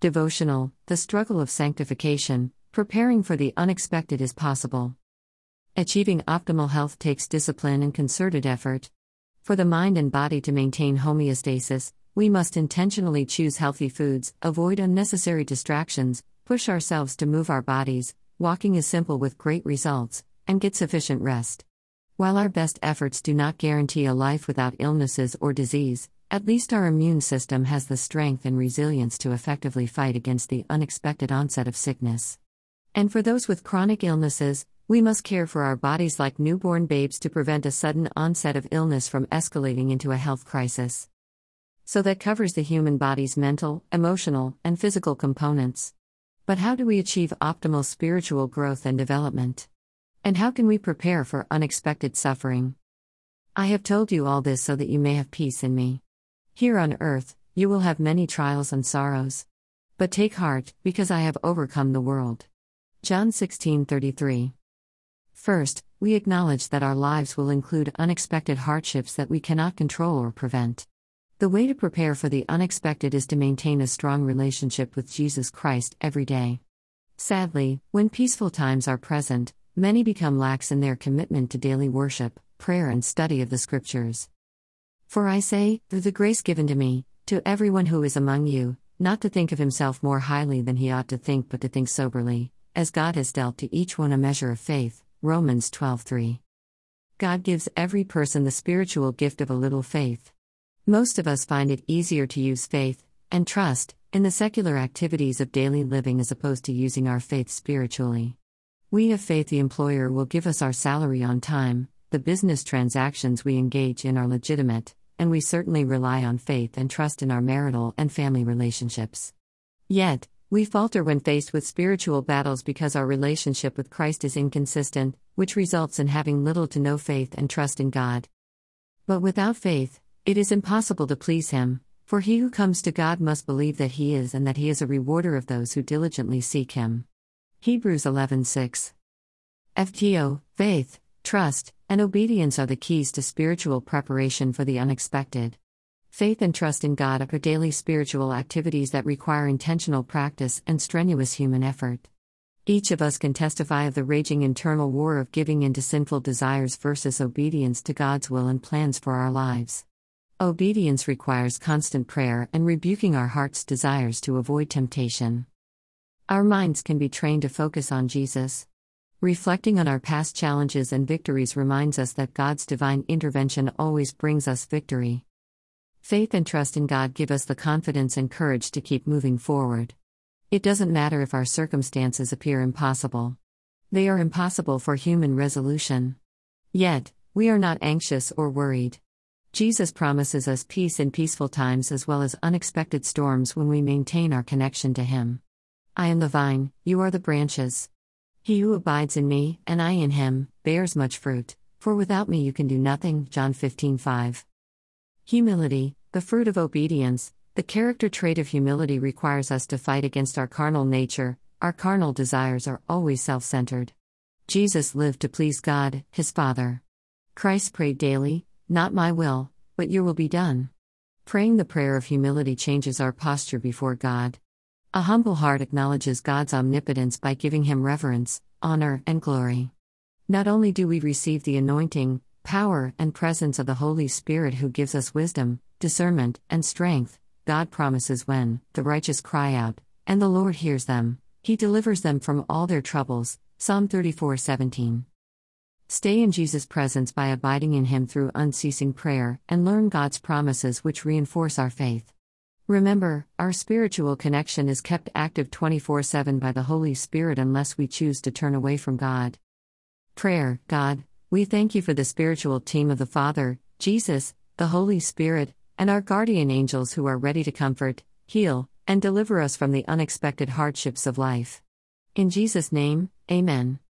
Devotional The struggle of sanctification, preparing for the unexpected is possible. Achieving optimal health takes discipline and concerted effort. For the mind and body to maintain homeostasis, we must intentionally choose healthy foods, avoid unnecessary distractions, push ourselves to move our bodies, walking is simple with great results, and get sufficient rest. While our best efforts do not guarantee a life without illnesses or disease, at least our immune system has the strength and resilience to effectively fight against the unexpected onset of sickness. And for those with chronic illnesses, we must care for our bodies like newborn babes to prevent a sudden onset of illness from escalating into a health crisis. So that covers the human body's mental, emotional, and physical components. But how do we achieve optimal spiritual growth and development? And how can we prepare for unexpected suffering? I have told you all this so that you may have peace in me. Here on earth, you will have many trials and sorrows. But take heart, because I have overcome the world. John 16:33 First, we acknowledge that our lives will include unexpected hardships that we cannot control or prevent. The way to prepare for the unexpected is to maintain a strong relationship with Jesus Christ every day. Sadly, when peaceful times are present, many become lax in their commitment to daily worship, prayer, and study of the Scriptures. For I say, through the grace given to me, to everyone who is among you, not to think of himself more highly than he ought to think, but to think soberly, as God has dealt to each one a measure of faith. Romans 12:3. God gives every person the spiritual gift of a little faith. Most of us find it easier to use faith and trust in the secular activities of daily living as opposed to using our faith spiritually. We have faith the employer will give us our salary on time, the business transactions we engage in are legitimate, and we certainly rely on faith and trust in our marital and family relationships. Yet, we falter when faced with spiritual battles because our relationship with Christ is inconsistent, which results in having little to no faith and trust in God. But without faith, it is impossible to please Him, for he who comes to God must believe that He is and that He is a rewarder of those who diligently seek Him. Hebrews 11:6. FTO, faith, trust, and obedience are the keys to spiritual preparation for the unexpected. Faith and trust in God are daily spiritual activities that require intentional practice and strenuous human effort. Each of us can testify of the raging internal war of giving in to sinful desires versus obedience to God's will and plans for our lives. Obedience requires constant prayer and rebuking our heart's desires to avoid temptation. Our minds can be trained to focus on Jesus. Reflecting on our past challenges and victories reminds us that God's divine intervention always brings us victory. Faith and trust in God give us the confidence and courage to keep moving forward. It doesn't matter if our circumstances appear impossible. They are impossible for human resolution. Yet, we are not anxious or worried. Jesus promises us peace in peaceful times as well as unexpected storms when we maintain our connection to Him. I am the vine, you are the branches. He who abides in me, and I in him, bears much fruit, for without me you can do nothing. John 15 5. Humility, the fruit of obedience, the character trait of humility requires us to fight against our carnal nature, our carnal desires are always self centered. Jesus lived to please God, his Father. Christ prayed daily, Not my will, but your will be done. Praying the prayer of humility changes our posture before God. A humble heart acknowledges God's omnipotence by giving him reverence, honor, and glory. Not only do we receive the anointing, power, and presence of the Holy Spirit who gives us wisdom, discernment, and strength, God promises when the righteous cry out, and the Lord hears them, he delivers them from all their troubles. Psalm 34:17. Stay in Jesus' presence by abiding in him through unceasing prayer and learn God's promises which reinforce our faith. Remember, our spiritual connection is kept active 24 7 by the Holy Spirit unless we choose to turn away from God. Prayer God, we thank you for the spiritual team of the Father, Jesus, the Holy Spirit, and our guardian angels who are ready to comfort, heal, and deliver us from the unexpected hardships of life. In Jesus' name, Amen.